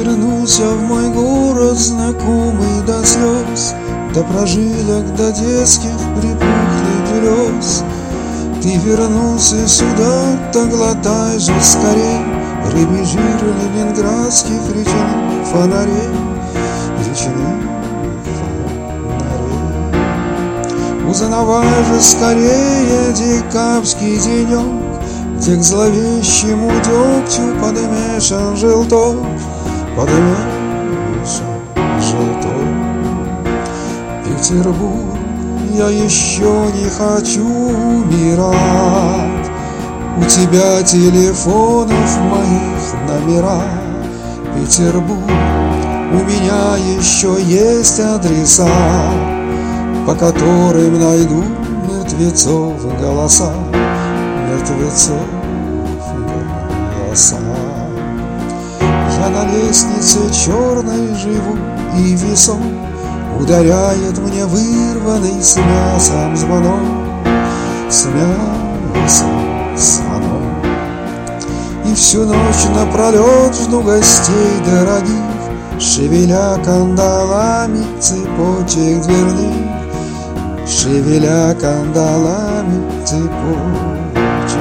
вернулся в мой город, знакомый до слез, До прожилок, до детских припухлых берез. Ты вернулся сюда, так глотай же скорей Ребежир ленинградских речей фонарей. Узнавай же скорее декабрьский денек Где к зловещему дегтю подмешан желток Подмешан желток. Петербург, я еще не хочу умирать. У тебя телефонов моих номера. Петербург, у меня еще есть адреса По которым найду мертвецов голоса. Мертвецов голоса. Я на лестнице черной живу и весом Ударяет мне вырванный с мясом звонок. С мясом звонок. И всю ночь напролет жду гостей дорогих Шевеля кандалами цепочек дверных. Шевеля кандалами цепочек дверных